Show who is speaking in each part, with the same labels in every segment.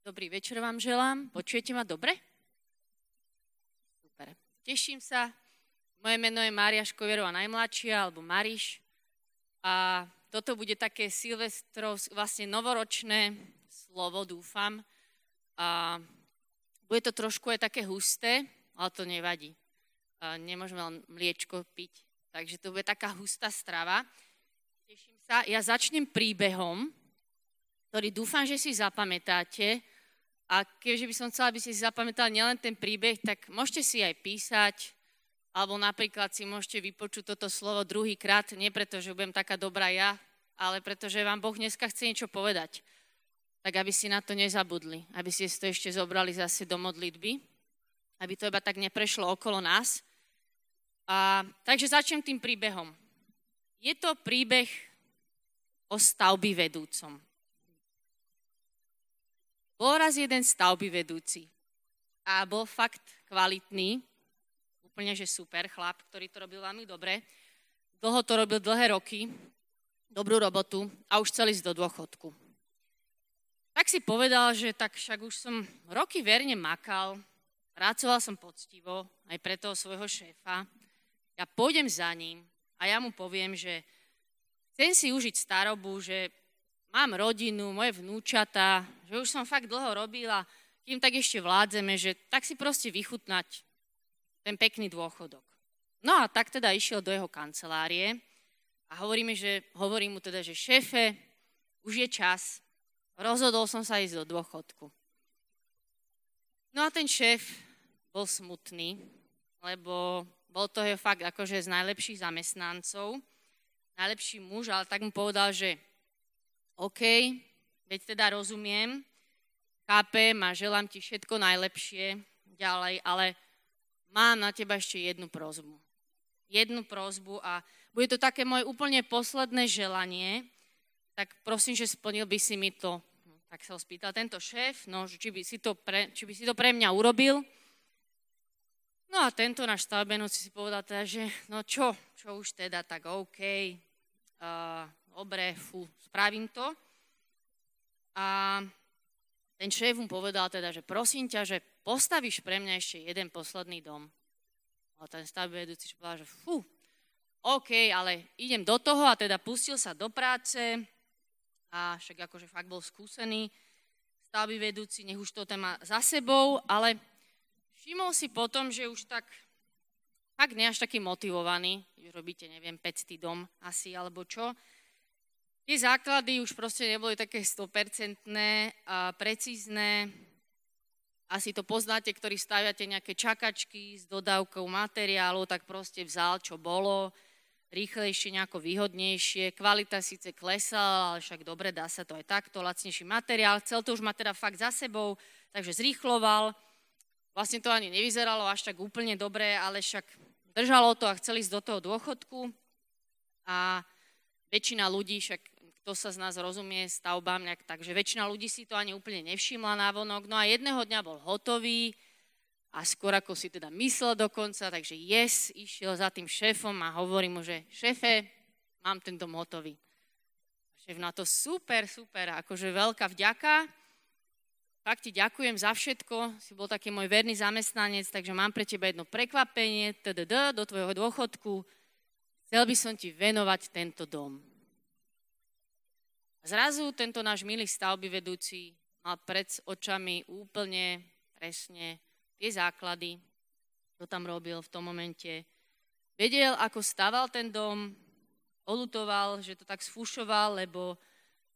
Speaker 1: Dobrý večer vám želám. Počujete ma dobre? Super. Teším sa. Moje meno je Mária Škoverová najmladšia, alebo Mariš. A toto bude také silvestrov, vlastne novoročné slovo, dúfam. A bude to trošku aj také husté, ale to nevadí. A nemôžeme len mliečko piť. Takže to bude taká hustá strava. Teším sa. Ja začnem príbehom, ktorý dúfam, že si zapamätáte. A keďže by som chcela, aby ste si zapamätali nielen ten príbeh, tak môžete si aj písať, alebo napríklad si môžete vypočuť toto slovo druhýkrát, nie preto, že budem taká dobrá ja, ale preto, že vám Boh dneska chce niečo povedať. Tak aby si na to nezabudli, aby ste si to ešte zobrali zase do modlitby, aby to iba tak neprešlo okolo nás. A, takže začnem tým príbehom. Je to príbeh o stavby vedúcom. Bol raz jeden stavby vedúci a bol fakt kvalitný, úplne že super chlap, ktorý to robil veľmi dobre. Dlho to robil dlhé roky, dobrú robotu a už chcel ísť do dôchodku. Tak si povedal, že tak však už som roky verne makal, pracoval som poctivo aj pre toho svojho šéfa. Ja pôjdem za ním a ja mu poviem, že chcem si užiť starobu, že mám rodinu, moje vnúčata, že už som fakt dlho robila, kým tak ešte vládzeme, že tak si proste vychutnať ten pekný dôchodok. No a tak teda išiel do jeho kancelárie a hovorí, mi, že, hovorí mu teda, že šéfe, už je čas, rozhodol som sa ísť do dôchodku. No a ten šéf bol smutný, lebo bol to jeho fakt akože z najlepších zamestnancov, najlepší muž, ale tak mu povedal, že OK, veď teda rozumiem, chápem a želám ti všetko najlepšie ďalej, ale mám na teba ešte jednu prozbu. Jednu prozbu a bude to také moje úplne posledné želanie, tak prosím, že splnil by si mi to. Tak sa ho spýtal tento šéf, no, či, by si to pre, či by si to pre mňa urobil. No a tento náš stavbenúc si povedal teda, že no čo, čo už teda, tak OK, uh, dobre, fú, spravím to. A ten šéf mu povedal teda, že prosím ťa, že postavíš pre mňa ešte jeden posledný dom. A ten stavby vedúci povedal, že fú, OK, ale idem do toho a teda pustil sa do práce a však akože fakt bol skúsený stavby vedúci, nech už to tam má za sebou, ale všimol si potom, že už tak fakt nie až taký motivovaný, robíte, neviem, 500 dom asi alebo čo, Tie základy už proste neboli také 100% a precízne. Asi to poznáte, ktorí staviate nejaké čakačky s dodávkou materiálu, tak proste vzal, čo bolo, rýchlejšie, nejako výhodnejšie. Kvalita síce klesala, ale však dobre, dá sa to aj takto, lacnejší materiál. Chcel to už mať teda fakt za sebou, takže zrýchloval. Vlastne to ani nevyzeralo až tak úplne dobre, ale však držalo to a chceli ísť do toho dôchodku. A väčšina ľudí, však kto sa z nás rozumie stavbám, nejak, takže väčšina ľudí si to ani úplne nevšimla na vonok. No a jedného dňa bol hotový a skôr ako si teda myslel dokonca, takže yes, išiel za tým šéfom a hovorí mu, že šéfe, mám ten dom hotový. Šéf na to super, super, akože veľká vďaka. Fakt ti ďakujem za všetko, si bol taký môj verný zamestnanec, takže mám pre teba jedno prekvapenie, tdd, do tvojho dôchodku. Chcel by som ti venovať tento dom. A zrazu tento náš milý stavby vedúci mal pred očami úplne presne tie základy, čo tam robil v tom momente. Vedel, ako staval ten dom, olutoval, že to tak sfušoval, lebo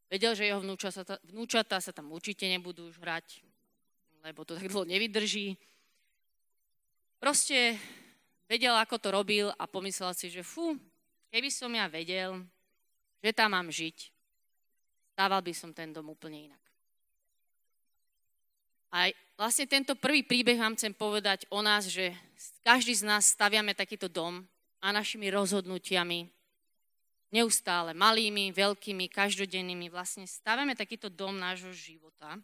Speaker 1: vedel, že jeho vnúčata, sa tam určite nebudú hrať, lebo to tak dlho nevydrží. Proste vedel, ako to robil a pomyslel si, že fú, keby som ja vedel, že tam mám žiť, stával by som ten dom úplne inak. A vlastne tento prvý príbeh vám chcem povedať o nás, že každý z nás staviame takýto dom a našimi rozhodnutiami, neustále malými, veľkými, každodennými, vlastne staviame takýto dom nášho života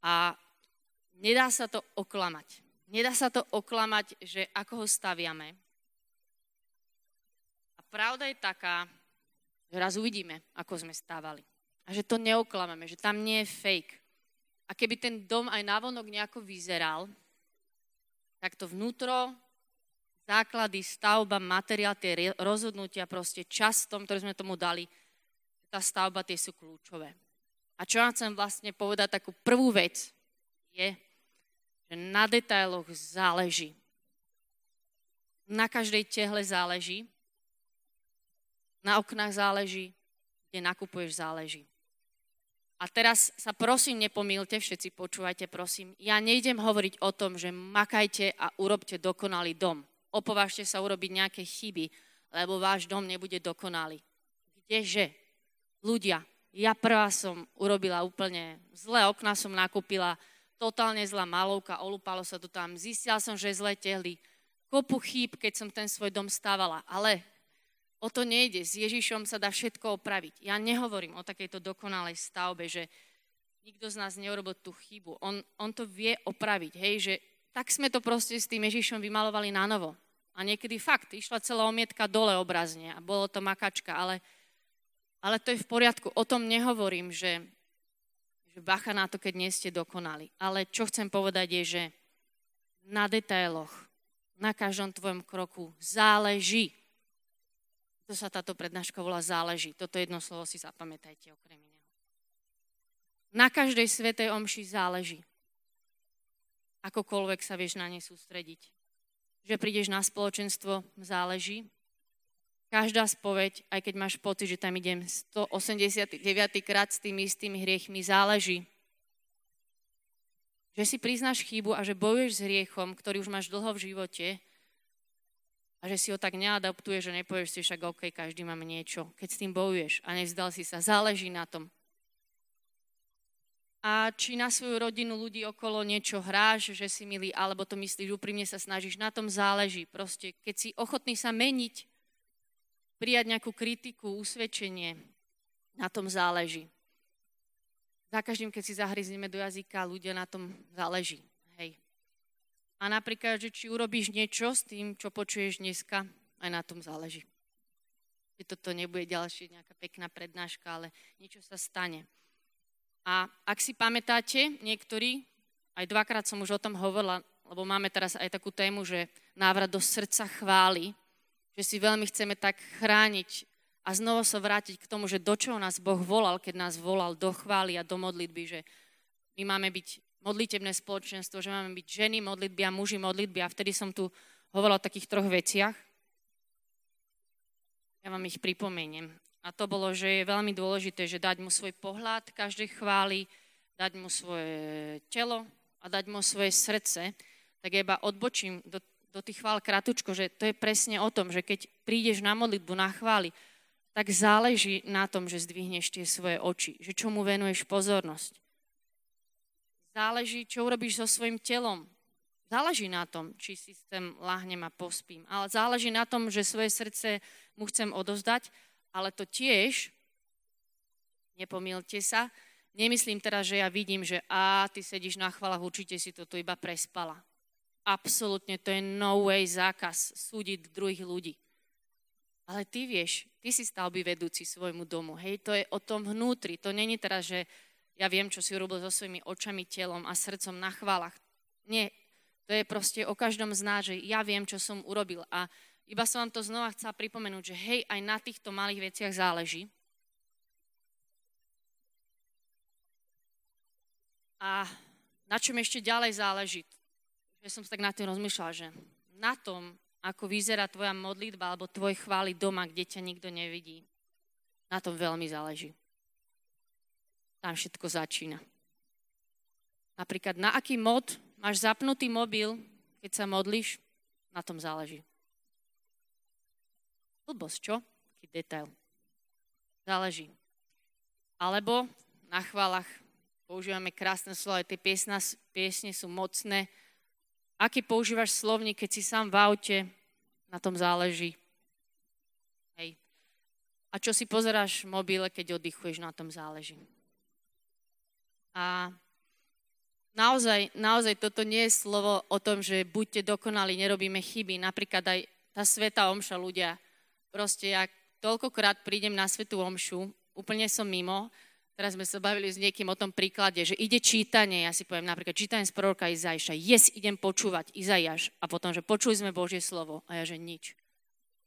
Speaker 1: a nedá sa to oklamať. Nedá sa to oklamať, že ako ho staviame. A pravda je taká, že raz uvidíme, ako sme stávali. A že to neoklameme, že tam nie je fake. A keby ten dom aj navonok nejako vyzeral, tak to vnútro, základy, stavba, materiál, tie rozhodnutia, proste čas tom, ktorý sme tomu dali, tá stavba, tie sú kľúčové. A čo vám chcem vlastne povedať, takú prvú vec je, že na detailoch záleží. Na každej tehle záleží, na oknách záleží, kde nakupuješ záleží. A teraz sa prosím nepomílte, všetci počúvajte prosím. Ja nejdem hovoriť o tom, že makajte a urobte dokonalý dom. Opovážte sa urobiť nejaké chyby, lebo váš dom nebude dokonalý. Kdeže? Ľudia, ja prvá som urobila úplne zlé okna som nakúpila, totálne zlá malovka, olúpalo sa to tam, zistila som, že zlé tehly, kopu chýb, keď som ten svoj dom stávala, ale O to nejde. S Ježišom sa dá všetko opraviť. Ja nehovorím o takejto dokonalej stavbe, že nikto z nás neurobil tú chybu. On, on to vie opraviť, hej, že tak sme to proste s tým Ježišom vymalovali na novo. A niekedy fakt, išla celá omietka dole obrazne a bolo to makačka, ale, ale to je v poriadku. O tom nehovorím, že, že bacha na to, keď nie ste dokonali. Ale čo chcem povedať je, že na detailoch, na každom tvojom kroku záleží. To sa táto prednáška volá záleží. Toto jedno slovo si zapamätajte okrem iného. Na každej svetej omši záleží. Akokoľvek sa vieš na ne sústrediť. Že prídeš na spoločenstvo, záleží. Každá spoveď, aj keď máš pocit, že tam idem 189. krát s tými istými hriechmi, záleží. Že si priznáš chybu a že bojuješ s hriechom, ktorý už máš dlho v živote, a že si ho tak neadaptuješ, že nepovieš si však, OK, každý máme niečo. Keď s tým bojuješ a nevzdal si sa, záleží na tom. A či na svoju rodinu ľudí okolo niečo hráš, že si milý, alebo to myslíš úprimne sa snažíš, na tom záleží. Proste, keď si ochotný sa meniť, prijať nejakú kritiku, usvedčenie, na tom záleží. Za každým, keď si zahryzneme do jazyka, ľudia na tom záleží. A napríklad, že či urobíš niečo s tým, čo počuješ dneska, aj na tom záleží. Že toto nebude ďalšia nejaká pekná prednáška, ale niečo sa stane. A ak si pamätáte, niektorí, aj dvakrát som už o tom hovorila, lebo máme teraz aj takú tému, že návrat do srdca chváli, že si veľmi chceme tak chrániť a znovu sa vrátiť k tomu, že do čoho nás Boh volal, keď nás volal do chvály a do modlitby, že my máme byť modlitebné spoločenstvo, že máme byť ženy modlitby a muži modlitby. A vtedy som tu hovorila o takých troch veciach. Ja vám ich pripomeniem. A to bolo, že je veľmi dôležité, že dať mu svoj pohľad každej chváli, dať mu svoje telo a dať mu svoje srdce. Tak iba odbočím do, do tých chvál kratučko, že to je presne o tom, že keď prídeš na modlitbu, na chváli, tak záleží na tom, že zdvihneš tie svoje oči, že čomu venuješ pozornosť. Záleží, čo urobíš so svojim telom. Záleží na tom, či si chcem lahnem a pospím. Ale záleží na tom, že svoje srdce mu chcem odozdať, ale to tiež, nepomílte sa, nemyslím teraz, že ja vidím, že a ty sedíš na chvalách, určite si to tu iba prespala. Absolutne, to je no way zákaz súdiť druhých ľudí. Ale ty vieš, ty si stavby vedúci svojmu domu. Hej, to je o tom vnútri. To není teraz, že ja viem, čo si urobil so svojimi očami, telom a srdcom na chválach. Nie, to je proste o každom z nás, že ja viem, čo som urobil. A iba som vám to znova chcela pripomenúť, že hej, aj na týchto malých veciach záleží. A na čom ešte ďalej záleží? Ja som sa tak nad tým rozmýšľala, že na tom, ako vyzerá tvoja modlitba alebo tvoj chváli doma, kde ťa nikto nevidí, na tom veľmi záleží. Tam všetko začína. Napríklad, na aký mod máš zapnutý mobil, keď sa modlíš, na tom záleží. Blbosť, čo? Taký detail. Záleží. Alebo na chválach používame krásne slova, tie piesne sú mocné. Aký používaš slovník, keď si sám v aute, na tom záleží. Hej. A čo si pozeráš v mobile, keď oddychuješ, na tom záleží. A naozaj, naozaj toto nie je slovo o tom, že buďte dokonali, nerobíme chyby. Napríklad aj tá sveta omša ľudia. Proste, ak toľkokrát prídem na svetú omšu, úplne som mimo, teraz sme sa bavili s niekým o tom príklade, že ide čítanie, ja si poviem napríklad čítanie z proroka Izaiša, yes, idem počúvať Izaiáš a potom, že počuli sme Božie slovo a ja, že nič.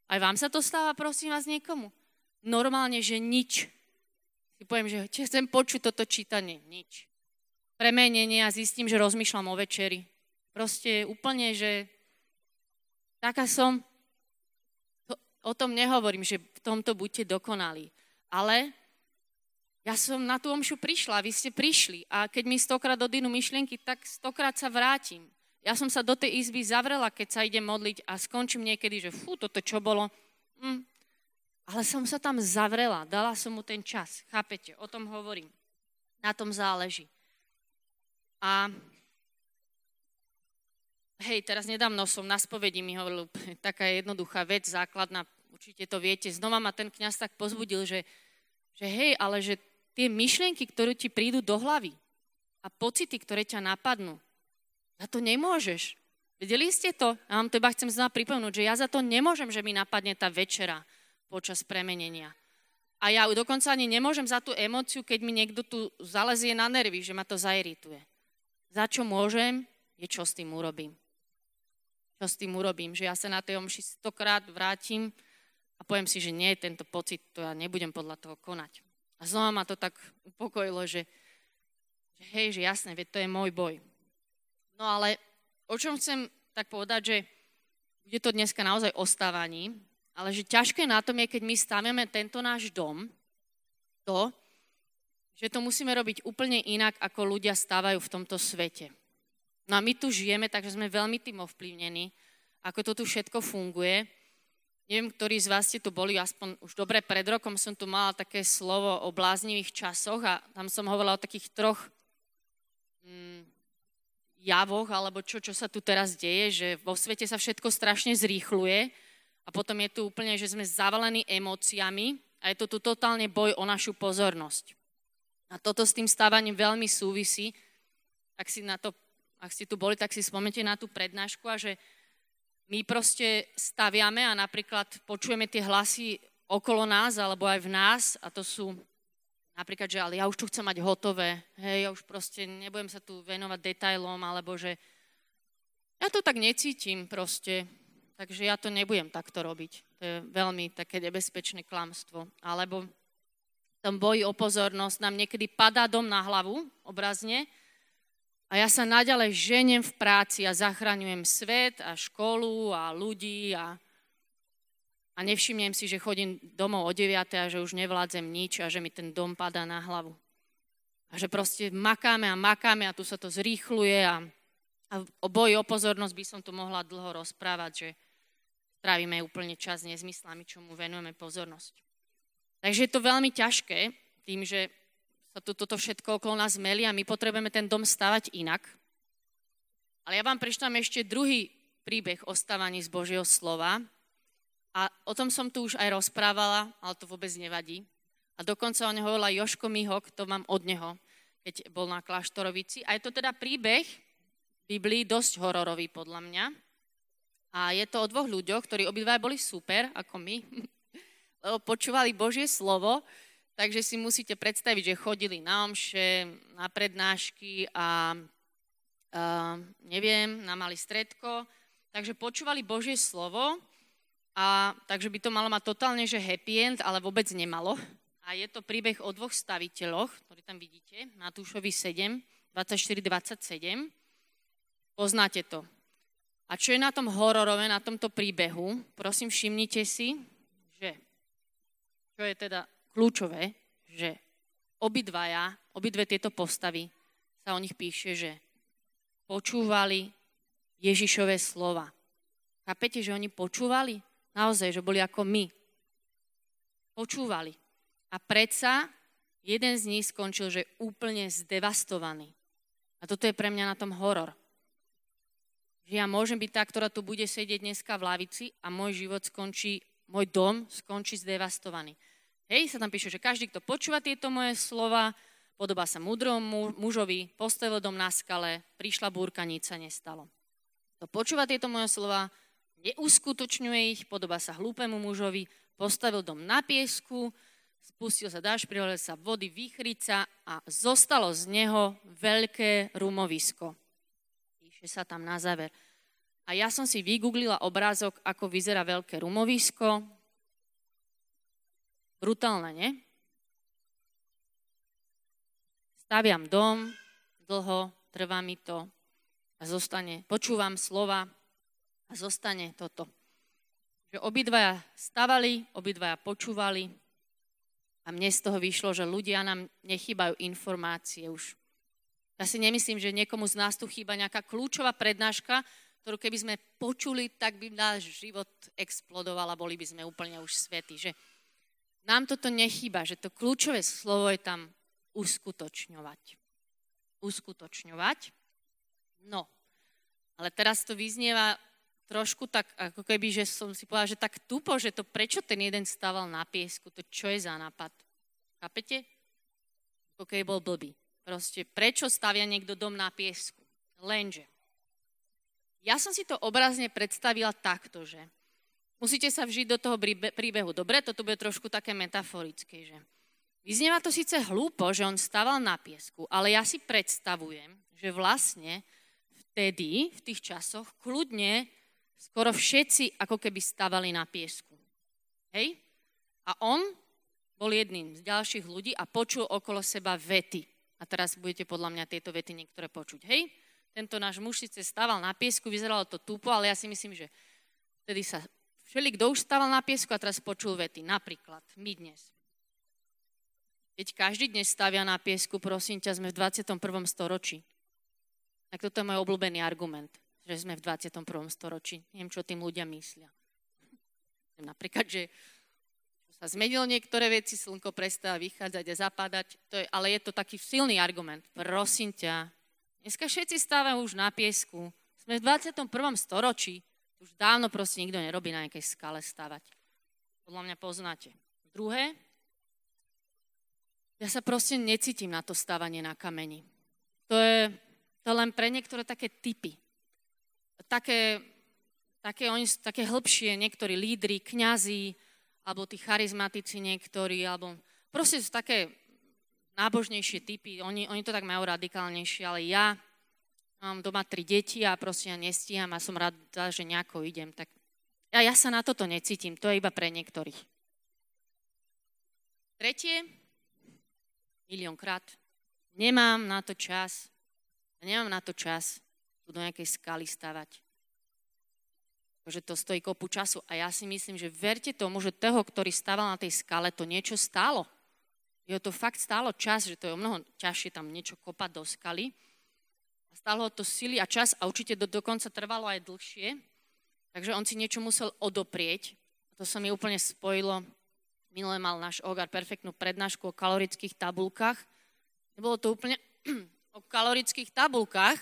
Speaker 1: Aj vám sa to stáva, prosím vás, niekomu? Normálne, že nič. Si poviem, že chcem počuť toto čítanie, nič. Premenenie a zistím, že rozmýšľam o večeri. Proste úplne, že taká som, to, o tom nehovorím, že v tomto buďte dokonalí. Ale ja som na tú omšu prišla, vy ste prišli a keď mi stokrát odinú myšlienky, tak stokrát sa vrátim. Ja som sa do tej izby zavrela, keď sa idem modliť a skončím niekedy, že fú, toto čo bolo. Hm. Ale som sa tam zavrela, dala som mu ten čas. Chápete, o tom hovorím. Na tom záleží. A hej, teraz nedávno som na spovedi mi hovoril taká jednoduchá vec, základná, určite to viete. Znova ma ten kňaz tak pozbudil, že, že hej, ale že tie myšlienky, ktoré ti prídu do hlavy a pocity, ktoré ťa napadnú, za to nemôžeš. Vedeli ste to? Ja vám to iba chcem znova pripomenúť, že ja za to nemôžem, že mi napadne tá večera počas premenenia. A ja dokonca ani nemôžem za tú emóciu, keď mi niekto tu zalezie na nervy, že ma to zairituje. Za čo môžem, je čo s tým urobím. Čo s tým urobím, že ja sa na tej omši stokrát vrátim a poviem si, že nie, tento pocit, to ja nebudem podľa toho konať. A znova ma to tak upokojilo, že, že hej, že jasné, veď to je môj boj. No ale o čom chcem tak povedať, že bude to dneska naozaj o stávaní, ale že ťažké na tom je, keď my stavíme tento náš dom, to, že to musíme robiť úplne inak, ako ľudia stávajú v tomto svete. No a my tu žijeme, takže sme veľmi tým ovplyvnení, ako to tu všetko funguje. Neviem, ktorí z vás ste tu boli, aspoň už dobre pred rokom som tu mala také slovo o bláznivých časoch a tam som hovorila o takých troch mm, javoch, alebo čo, čo sa tu teraz deje, že vo svete sa všetko strašne zrýchluje a potom je tu úplne, že sme zavalení emóciami a je to tu totálne boj o našu pozornosť. A toto s tým stávaním veľmi súvisí. Ak, si na to, ak ste tu boli, tak si spomente na tú prednášku a že my proste staviame a napríklad počujeme tie hlasy okolo nás alebo aj v nás a to sú napríklad, že ale ja už tu chcem mať hotové, hej, ja už proste nebudem sa tu venovať detailom alebo že ja to tak necítim proste, takže ja to nebudem takto robiť. To je veľmi také nebezpečné klamstvo. Alebo tom boji o pozornosť nám niekedy padá dom na hlavu, obrazne, a ja sa naďalej ženiem v práci a zachraňujem svet a školu a ľudí a, a nevšimnem si, že chodím domov o 9 a že už nevládzem nič a že mi ten dom padá na hlavu. A že proste makáme a makáme a tu sa to zrýchluje a, a o boji o pozornosť by som tu mohla dlho rozprávať, že trávime úplne čas nezmyslami, čomu venujeme pozornosť. Takže je to veľmi ťažké tým, že sa tu toto všetko okolo nás meli a my potrebujeme ten dom stavať inak. Ale ja vám prečítam ešte druhý príbeh o stávaní z Božieho slova. A o tom som tu už aj rozprávala, ale to vôbec nevadí. A dokonca o neho hovorila Joško Mihok, to mám od neho, keď bol na Kláštorovici. A je to teda príbeh Biblii dosť hororový podľa mňa. A je to o dvoch ľuďoch, ktorí obidva boli super, ako my, lebo počúvali Božie slovo Takže si musíte predstaviť, že chodili na omše, na prednášky a, a neviem, na malý stredko. Takže počúvali Božie slovo a takže by to malo mať totálne, že happy end, ale vôbec nemalo. A je to príbeh o dvoch staviteľoch, ktorí tam vidíte, Matúšovi 7, 24-27. Poznáte to. A čo je na tom hororové, na tomto príbehu, prosím všimnite si, že čo je teda kľúčové, že obidvaja, obidve tieto postavy sa o nich píše, že počúvali Ježišové slova. Chápete, že oni počúvali? Naozaj, že boli ako my. Počúvali. A predsa jeden z nich skončil, že úplne zdevastovaný. A toto je pre mňa na tom horor. Že ja môžem byť tá, ktorá tu bude sedieť dneska v lavici a môj život skončí, môj dom skončí zdevastovaný. Hej, sa tam píše, že každý, kto počúva tieto moje slova, podobá sa múdrom mužovi, postavil dom na skale, prišla búrka, nič sa nestalo. Kto počúva tieto moje slova, neuskutočňuje ich, podobá sa hlúpemu mužovi, postavil dom na piesku, spustil sa dáš, privolil sa vody, výchrica a zostalo z neho veľké rumovisko. Píše sa tam na záver. A ja som si vygooglila obrázok, ako vyzerá veľké rumovisko. Brutálne, nie? Staviam dom, dlho, trvá mi to a zostane, počúvam slova a zostane toto. Že obidvaja stavali, obidvaja počúvali a mne z toho vyšlo, že ľudia nám nechýbajú informácie už. Ja si nemyslím, že niekomu z nás tu chýba nejaká kľúčová prednáška, ktorú keby sme počuli, tak by náš život explodoval a boli by sme úplne už svätí. Že nám toto nechýba, že to kľúčové slovo je tam uskutočňovať. Uskutočňovať. No, ale teraz to vyznieva trošku tak, ako keby, že som si povedala, že tak tupo, že to prečo ten jeden stával na piesku, to čo je za nápad? Chápete? Ako keby bol blbý. Proste, prečo stavia niekto dom na piesku? Lenže, ja som si to obrazne predstavila takto, že musíte sa vžiť do toho príbehu. Dobre, toto bude trošku také metaforické, že vyznieva to síce hlúpo, že on stával na piesku, ale ja si predstavujem, že vlastne vtedy, v tých časoch, kľudne skoro všetci ako keby stavali na piesku. Hej? A on bol jedným z ďalších ľudí a počul okolo seba vety. A teraz budete podľa mňa tieto vety niektoré počuť. Hej? tento náš muž síce stával na piesku, vyzeralo to tupo, ale ja si myslím, že vtedy sa všeli, kto už stával na piesku a teraz počul vety. Napríklad, my dnes. Keď každý dnes stavia na piesku, prosím ťa, sme v 21. storočí. Tak toto je môj obľúbený argument, že sme v 21. storočí. Neviem, čo tým ľudia myslia. Napríklad, že sa zmenilo niektoré veci, slnko prestáva vychádzať a zapadať, to je, ale je to taký silný argument. Prosím ťa, Dneska všetci stávajú už na piesku. Sme v 21. storočí. Už dávno proste nikto nerobí na nejakej skale stavať. Podľa mňa poznáte. Druhé, ja sa proste necítim na to stávanie na kameni. To je, to len pre niektoré také typy. Také, také, oni také hĺbšie, niektorí lídry, kňazi, alebo tí charizmatici niektorí, alebo proste sú také nábožnejšie typy, oni, oni to tak majú radikálnejšie, ale ja mám doma tri deti a proste ja nestíham a som rada, že nejako idem. Tak ja, ja sa na toto necítim, to je iba pre niektorých. Tretie, miliónkrát, nemám na to čas, nemám na to čas tu do nejakej skaly stavať. Že to stojí kopu času. A ja si myslím, že verte tomu, že toho, ktorý staval na tej skale, to niečo stálo. Jeho to fakt stálo čas, že to je o mnoho ťažšie tam niečo kopať do skaly. A stálo to sily a čas a určite do, dokonca trvalo aj dlhšie. Takže on si niečo musel odoprieť. To sa mi úplne spojilo. Minule mal náš Ogar perfektnú prednášku o kalorických tabulkách. Nebolo to úplne o kalorických tabulkách,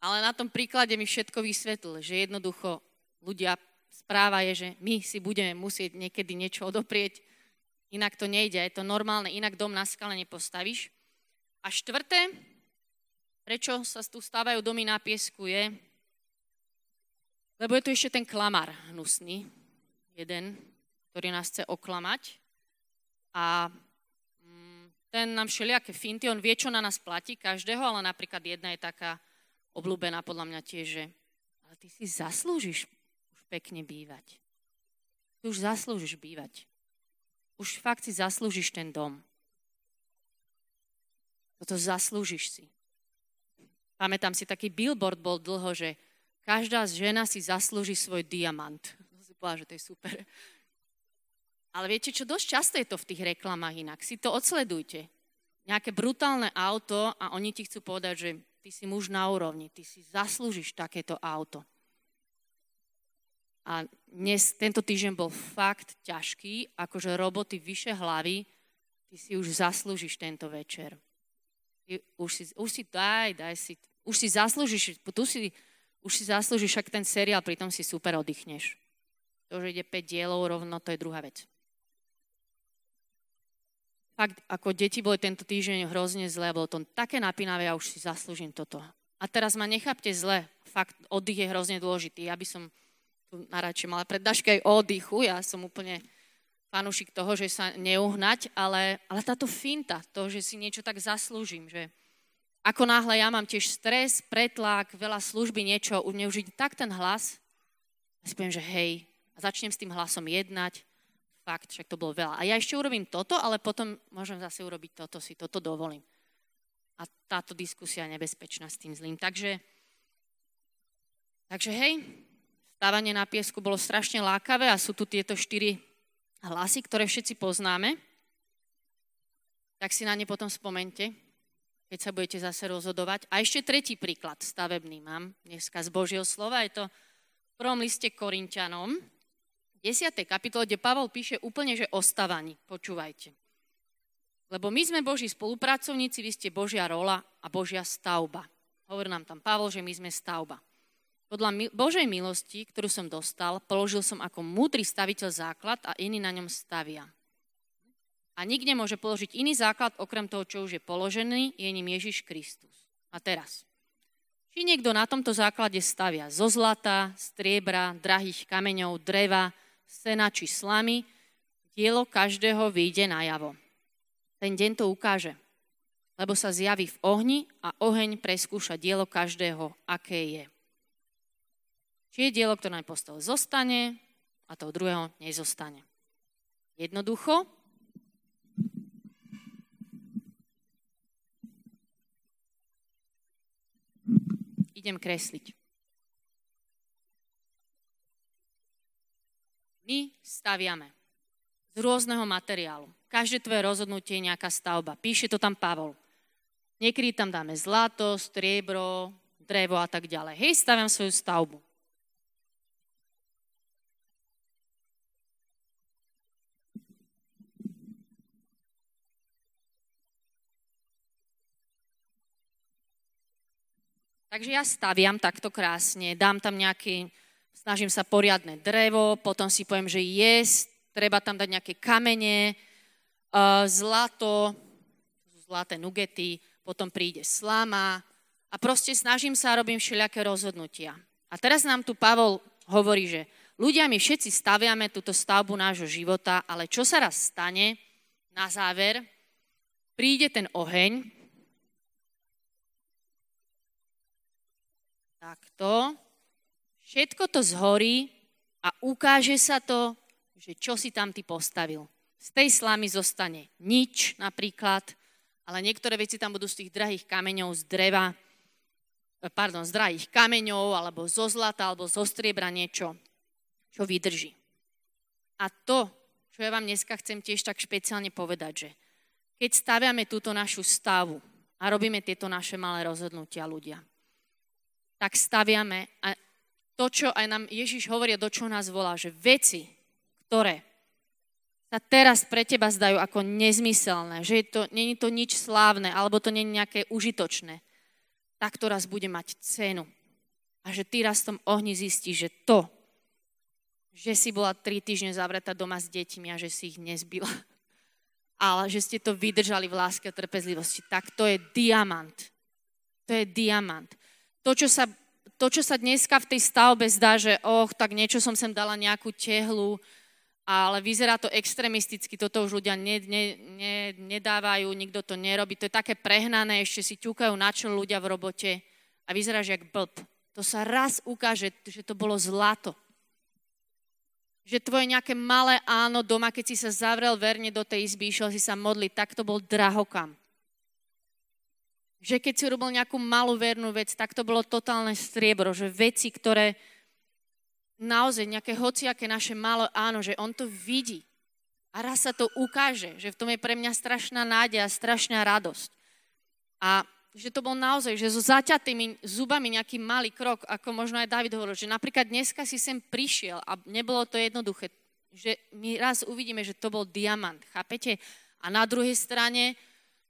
Speaker 1: ale na tom príklade mi všetko vysvetlil, že jednoducho ľudia správa je, že my si budeme musieť niekedy niečo odoprieť, Inak to nejde, je to normálne, inak dom na skale nepostavíš. A štvrté, prečo sa tu stávajú domy na piesku je, lebo je tu ešte ten klamár hnusný, jeden, ktorý nás chce oklamať. A mm, ten nám všelijaké finty, on vie, čo na nás platí, každého, ale napríklad jedna je taká obľúbená podľa mňa tiež, že ale ty si zaslúžiš už pekne bývať. Ty už zaslúžiš bývať už fakt si zaslúžiš ten dom. Toto zaslúžiš si. Pamätám si, taký billboard bol dlho, že každá žena si zaslúži svoj diamant. Si povedala, že to je super. Ale viete čo, dosť často je to v tých reklamách inak. Si to odsledujte. Nejaké brutálne auto a oni ti chcú povedať, že ty si muž na úrovni, ty si zaslúžiš takéto auto. A dnes, tento týždeň bol fakt ťažký, akože roboty vyše hlavy, ty si už zaslúžiš tento večer. Už, si, už si daj, daj si, už si zaslúžiš, tu si, už si zaslúžiš však ten seriál, pritom si super oddychneš. To, že ide 5 dielov rovno, to je druhá vec. Fakt, ako deti boli tento týždeň hrozne zlé, bolo to také napínavé a už si zaslúžim toto. A teraz ma nechápte zle, fakt oddych je hrozne dôležitý. Ja by som tu naradšej mala prednášky aj o oddychu, ja som úplne fanúšik toho, že sa neuhnať, ale, ale táto finta, to, že si niečo tak zaslúžim, že ako náhle ja mám tiež stres, pretlak, veľa služby, niečo, neužiť tak ten hlas, a si poviem, že hej, a začnem s tým hlasom jednať, fakt, však to bolo veľa. A ja ešte urobím toto, ale potom môžem zase urobiť toto, si toto dovolím. A táto diskusia je nebezpečná s tým zlým. Takže, takže hej, stávanie na piesku bolo strašne lákavé a sú tu tieto štyri hlasy, ktoré všetci poznáme. Tak si na ne potom spomente, keď sa budete zase rozhodovať. A ešte tretí príklad stavebný mám dneska z Božieho slova. Je to v prvom liste Korintianom, 10. kapitole, kde Pavol píše úplne, že o stavaní. Počúvajte. Lebo my sme Boží spolupracovníci, vy ste Božia rola a Božia stavba. Hovorí nám tam Pavol, že my sme stavba. Podľa Božej milosti, ktorú som dostal, položil som ako múdry staviteľ základ a iný na ňom stavia. A nik nemôže položiť iný základ, okrem toho, čo už je položený, je ním Ježiš Kristus. A teraz. Či niekto na tomto základe stavia zo zlata, striebra, drahých kameňov, dreva, sena či slamy, dielo každého vyjde najavo. Ten deň to ukáže, lebo sa zjaví v ohni a oheň preskúša dielo každého, aké je. Je dielo, ktoré nám postavil, zostane a toho druhého nezostane. Jednoducho, idem kresliť. My staviame z rôzneho materiálu. Každé tvoje rozhodnutie je nejaká stavba. Píše to tam Pavol. Niekedy tam dáme zlato, striebro, drevo a tak ďalej. Hej, staviam svoju stavbu. Takže ja staviam takto krásne, dám tam nejaký, snažím sa poriadne drevo, potom si poviem, že je, treba tam dať nejaké kamene, zlato, zlaté nugety, potom príde slama a proste snažím sa robím všelijaké rozhodnutia. A teraz nám tu Pavol hovorí, že ľudia, my všetci staviame túto stavbu nášho života, ale čo sa raz stane na záver, príde ten oheň, takto, všetko to zhorí a ukáže sa to, že čo si tam ty postavil. Z tej slamy zostane nič napríklad, ale niektoré veci tam budú z tých drahých kameňov, z dreva, pardon, z drahých kameňov, alebo zo zlata, alebo zo striebra niečo, čo vydrží. A to, čo ja vám dneska chcem tiež tak špeciálne povedať, že keď staviame túto našu stavu a robíme tieto naše malé rozhodnutia ľudia, tak staviame a to, čo aj nám Ježiš hovorí, do čo nás volá, že veci, ktoré sa teraz pre teba zdajú ako nezmyselné, že je to, není to nič slávne, alebo to není nejaké užitočné, tak to raz bude mať cenu. A že ty raz v tom ohni zistíš, že to, že si bola tri týždne zavretá doma s deťmi a že si ich nezbila, ale že ste to vydržali v láske a trpezlivosti, tak to je diamant. To je diamant to, čo sa, to, čo sa dneska v tej stavbe zdá, že och, tak niečo som sem dala nejakú tehlu, ale vyzerá to extremisticky, toto už ľudia ne, ne, ne, nedávajú, nikto to nerobí, to je také prehnané, ešte si ťukajú na čo ľudia v robote a vyzeráš jak blb. To sa raz ukáže, že to bolo zlato. Že tvoje nejaké malé áno doma, keď si sa zavrel verne do tej izby, išiel si sa modliť, tak to bol drahokam. Že keď si urobil nejakú malú vernú vec, tak to bolo totálne striebro, že veci, ktoré naozaj nejaké hociaké naše malo áno, že on to vidí. A raz sa to ukáže, že v tom je pre mňa strašná nádej a strašná radosť. A že to bol naozaj, že so zaťatými zubami nejaký malý krok, ako možno aj David hovoril, že napríklad dneska si sem prišiel a nebolo to jednoduché, že my raz uvidíme, že to bol diamant, chápete? A na druhej strane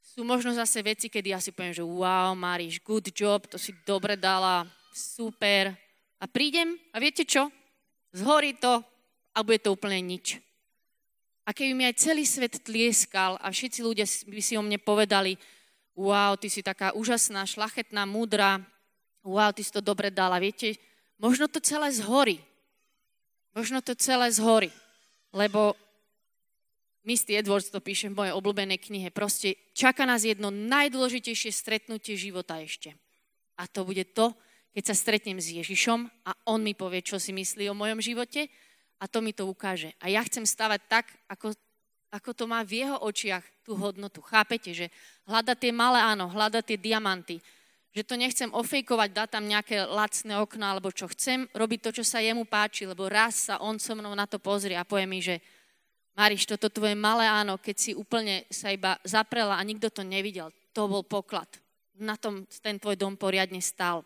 Speaker 1: sú možno zase veci, kedy ja si poviem, že wow, Mariš, good job, to si dobre dala, super. A prídem a viete čo? Zhorí to a bude to úplne nič. A keby mi aj celý svet tlieskal a všetci ľudia by si o mne povedali, wow, ty si taká úžasná, šlachetná, múdra, wow, ty si to dobre dala. Viete, možno to celé zhorí. Možno to celé zhorí. Lebo Misty Edwards to píše v mojej obľúbenej knihe. Proste čaká nás jedno najdôležitejšie stretnutie života ešte. A to bude to, keď sa stretnem s Ježišom a on mi povie, čo si myslí o mojom živote a to mi to ukáže. A ja chcem stavať tak, ako, ako to má v jeho očiach tú hodnotu. Chápete, že hľada tie malé áno, hľada tie diamanty. Že to nechcem ofejkovať, dať tam nejaké lacné okno alebo čo. Chcem robiť to, čo sa jemu páči, lebo raz sa on so mnou na to pozrie a povie mi, že Mariš, toto tvoje malé áno, keď si úplne sa iba zaprela a nikto to nevidel, to bol poklad. Na tom ten tvoj dom poriadne stál.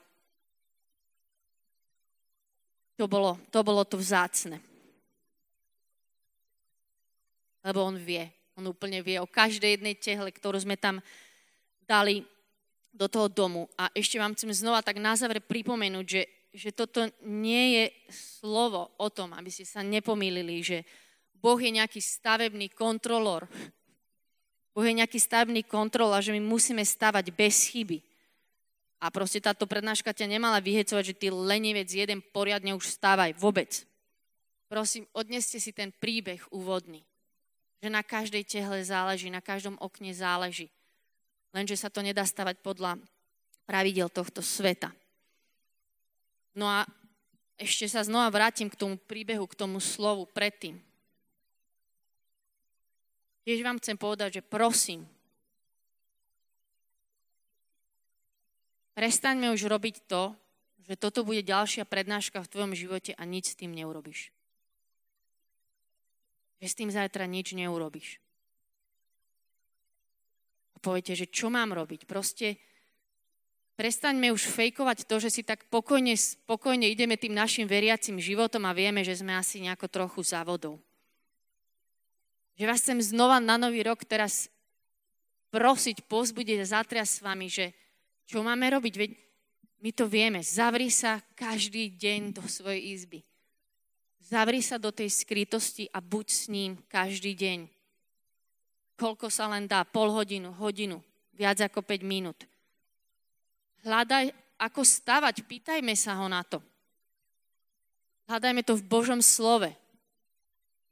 Speaker 1: To bolo to, bolo to vzácne. Lebo on vie, on úplne vie o každej jednej tehle, ktorú sme tam dali do toho domu. A ešte vám chcem znova tak na záver pripomenúť, že, že toto nie je slovo o tom, aby ste sa nepomýlili, že Boh je nejaký stavebný kontrolor. Boh je nejaký stavebný kontrol a že my musíme stavať bez chyby. A proste táto prednáška ťa nemala vyhecovať, že ty lenivec jeden poriadne už stávaj. Vôbec. Prosím, odneste si ten príbeh úvodný. Že na každej tehle záleží, na každom okne záleží. Lenže sa to nedá stavať podľa pravidel tohto sveta. No a ešte sa znova vrátim k tomu príbehu, k tomu slovu predtým. Tiež vám chcem povedať, že prosím, prestaňme už robiť to, že toto bude ďalšia prednáška v tvojom živote a nič s tým neurobiš. Že s tým zajtra nič neurobiš. A poviete, že čo mám robiť? Proste prestaňme už fejkovať to, že si tak pokojne, pokojne ideme tým našim veriacim životom a vieme, že sme asi nejako trochu závodou. Že vás chcem znova na nový rok teraz prosiť, pozbudiť a zatriasť s vami, že čo máme robiť? Veď my to vieme. Zavri sa každý deň do svojej izby. Zavri sa do tej skrytosti a buď s ním každý deň. Koľko sa len dá, pol hodinu, hodinu, viac ako 5 minút. Hľadaj, ako stavať, pýtajme sa ho na to. Hľadajme to v Božom slove.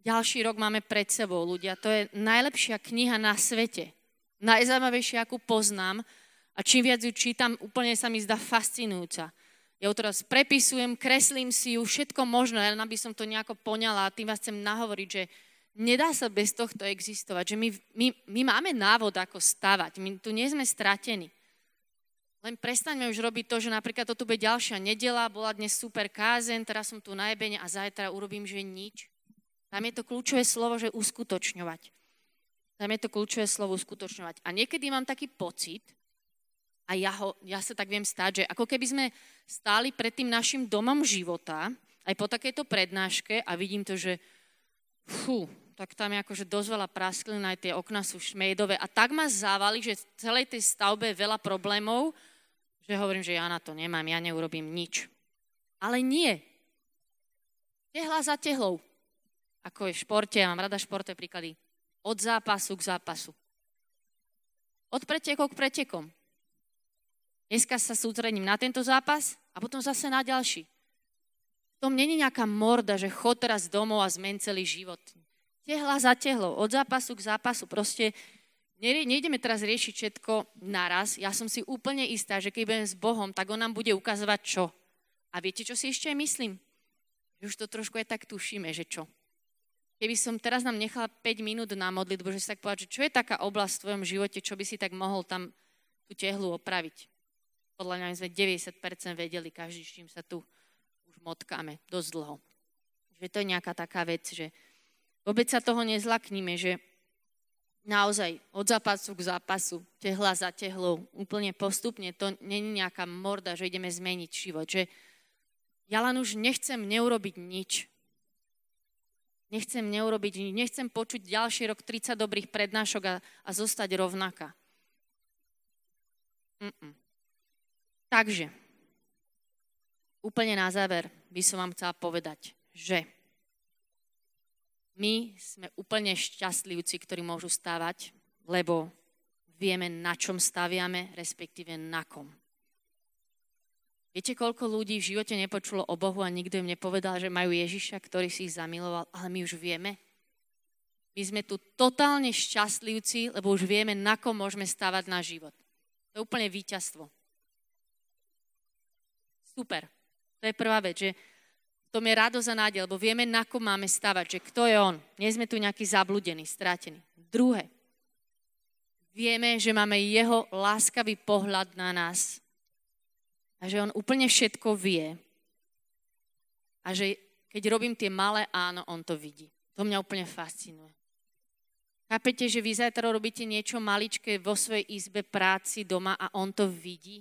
Speaker 1: Ďalší rok máme pred sebou, ľudia. To je najlepšia kniha na svete. Najzaujímavejšia, akú poznám. A čím viac ju čítam, úplne sa mi zdá fascinujúca. Ja ju teraz prepisujem, kreslím si ju, všetko možno, len aby som to nejako poňala a tým vás chcem nahovoriť, že nedá sa bez tohto existovať, že my, my, my máme návod, ako stavať, my tu nie sme stratení. Len prestaňme už robiť to, že napríklad toto bude ďalšia nedela, bola dnes super kázen, teraz som tu na jebene a zajtra urobím, že nič. Tam je to kľúčové slovo, že uskutočňovať. Tam je to kľúčové slovo uskutočňovať. A niekedy mám taký pocit, a ja, ho, ja sa tak viem stať, že ako keby sme stáli pred tým našim domom života, aj po takejto prednáške a vidím to, že fú, tak tam je akože dosť veľa prasklin, aj tie okna sú šmejdové a tak ma závali, že v celej tej stavbe je veľa problémov, že hovorím, že ja na to nemám, ja neurobím nič. Ale nie. Tehla za tehlou ako je v športe, ja mám rada športové príklady, od zápasu k zápasu. Od pretekov k pretekom. Dneska sa sústredím na tento zápas a potom zase na ďalší. V tom není nejaká morda, že chod teraz domov a zmen celý život. Tehla za tehlou, od zápasu k zápasu. Proste nejdeme teraz riešiť všetko naraz. Ja som si úplne istá, že keď budem s Bohom, tak on nám bude ukazovať čo. A viete, čo si ešte aj myslím? Že už to trošku aj tak tušíme, že čo. Keby som teraz nám nechala 5 minút na modlitbu, že si tak povedať, že čo je taká oblasť v tvojom živote, čo by si tak mohol tam tú tehlu opraviť. Podľa mňa sme 90% vedeli každý, s čím sa tu už motkáme dosť dlho. Že to je nejaká taká vec, že vôbec sa toho nezlakníme, že naozaj od zápasu k zápasu, tehla za tehlou, úplne postupne, to není nejaká morda, že ideme zmeniť život, že ja len už nechcem neurobiť nič, Nechcem neurobiť, nechcem počuť ďalší rok 30 dobrých prednášok a, a zostať rovnaká. Mm-mm. Takže, úplne na záver by som vám chcela povedať, že my sme úplne šťastlivci, ktorí môžu stávať, lebo vieme, na čom staviame, respektíve na kom. Viete, koľko ľudí v živote nepočulo o Bohu a nikto im nepovedal, že majú Ježiša, ktorý si ich zamiloval, ale my už vieme. My sme tu totálne šťastlivci, lebo už vieme, na kom môžeme stavať na život. To je úplne víťazstvo. Super. To je prvá vec, že v tom je radosť a nádej, lebo vieme, na kom máme stavať, že kto je on. Nie sme tu nejaký zabludení, strátený. Druhé. Vieme, že máme jeho láskavý pohľad na nás. A že on úplne všetko vie. A že keď robím tie malé áno, on to vidí. To mňa úplne fascinuje. Chápete, že vy zajtra robíte niečo maličké vo svojej izbe, práci, doma a on to vidí?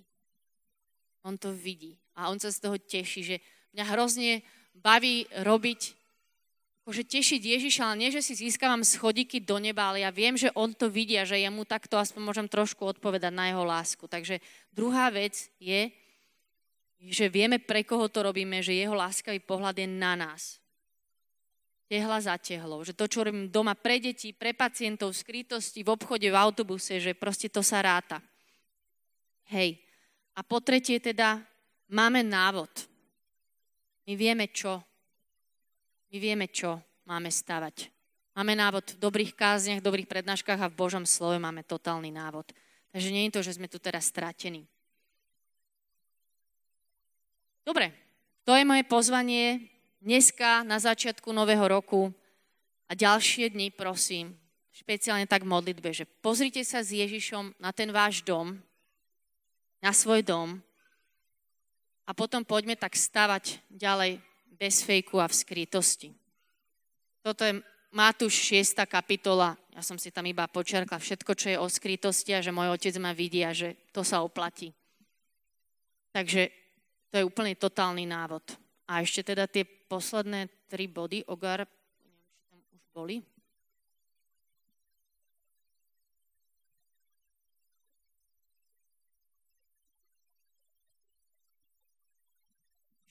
Speaker 1: On to vidí. A on sa z toho teší, že mňa hrozne baví robiť akože tešiť Ježiša, ale nie, že si získavam schodíky do neba, ale ja viem, že on to vidí a že ja mu takto aspoň môžem trošku odpovedať na jeho lásku. Takže druhá vec je, že vieme, pre koho to robíme, že jeho láskavý pohľad je na nás. Tehla za tehlou. Že to, čo robím doma pre deti, pre pacientov, v skrytosti, v obchode, v autobuse, že proste to sa ráta. Hej. A po tretie teda máme návod. My vieme, čo my vieme, čo máme stavať. Máme návod v dobrých kázniach, v dobrých prednáškach a v Božom slove máme totálny návod. Takže nie je to, že sme tu teraz stratení. Dobre, to je moje pozvanie dneska na začiatku nového roku a ďalšie dni, prosím, špeciálne tak v modlitbe, že pozrite sa s Ježišom na ten váš dom, na svoj dom a potom poďme tak stavať ďalej bez fejku a v skrytosti. Toto je Matúš 6. kapitola. Ja som si tam iba počerkla všetko, čo je o skrytosti a že môj otec ma vidí a že to sa oplatí. Takže to je úplne totálny návod. A ešte teda tie posledné tri body, Ogar, neviem, či tam už boli.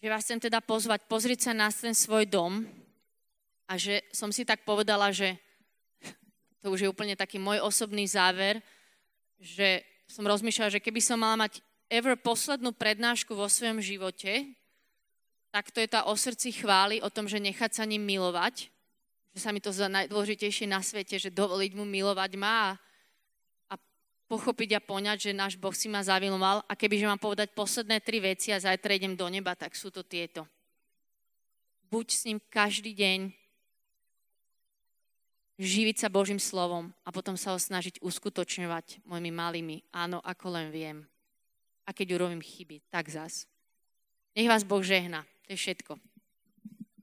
Speaker 1: že vás chcem teda pozvať, pozrieť sa na ten svoj dom a že som si tak povedala, že to už je úplne taký môj osobný záver, že som rozmýšľala, že keby som mala mať ever poslednú prednášku vo svojom živote, tak to je tá o srdci chvály, o tom, že nechať sa ním milovať, že sa mi to za najdôležitejšie na svete, že dovoliť mu milovať má pochopiť a poňať, že náš Boh si ma zaviloval a kebyže mám povedať posledné tri veci a zajtra idem do neba, tak sú to tieto. Buď s ním každý deň, živiť sa Božím slovom a potom sa ho snažiť uskutočňovať mojimi malými, áno, ako len viem. A keď urobím chyby, tak zas. Nech vás Boh žehna. To je všetko.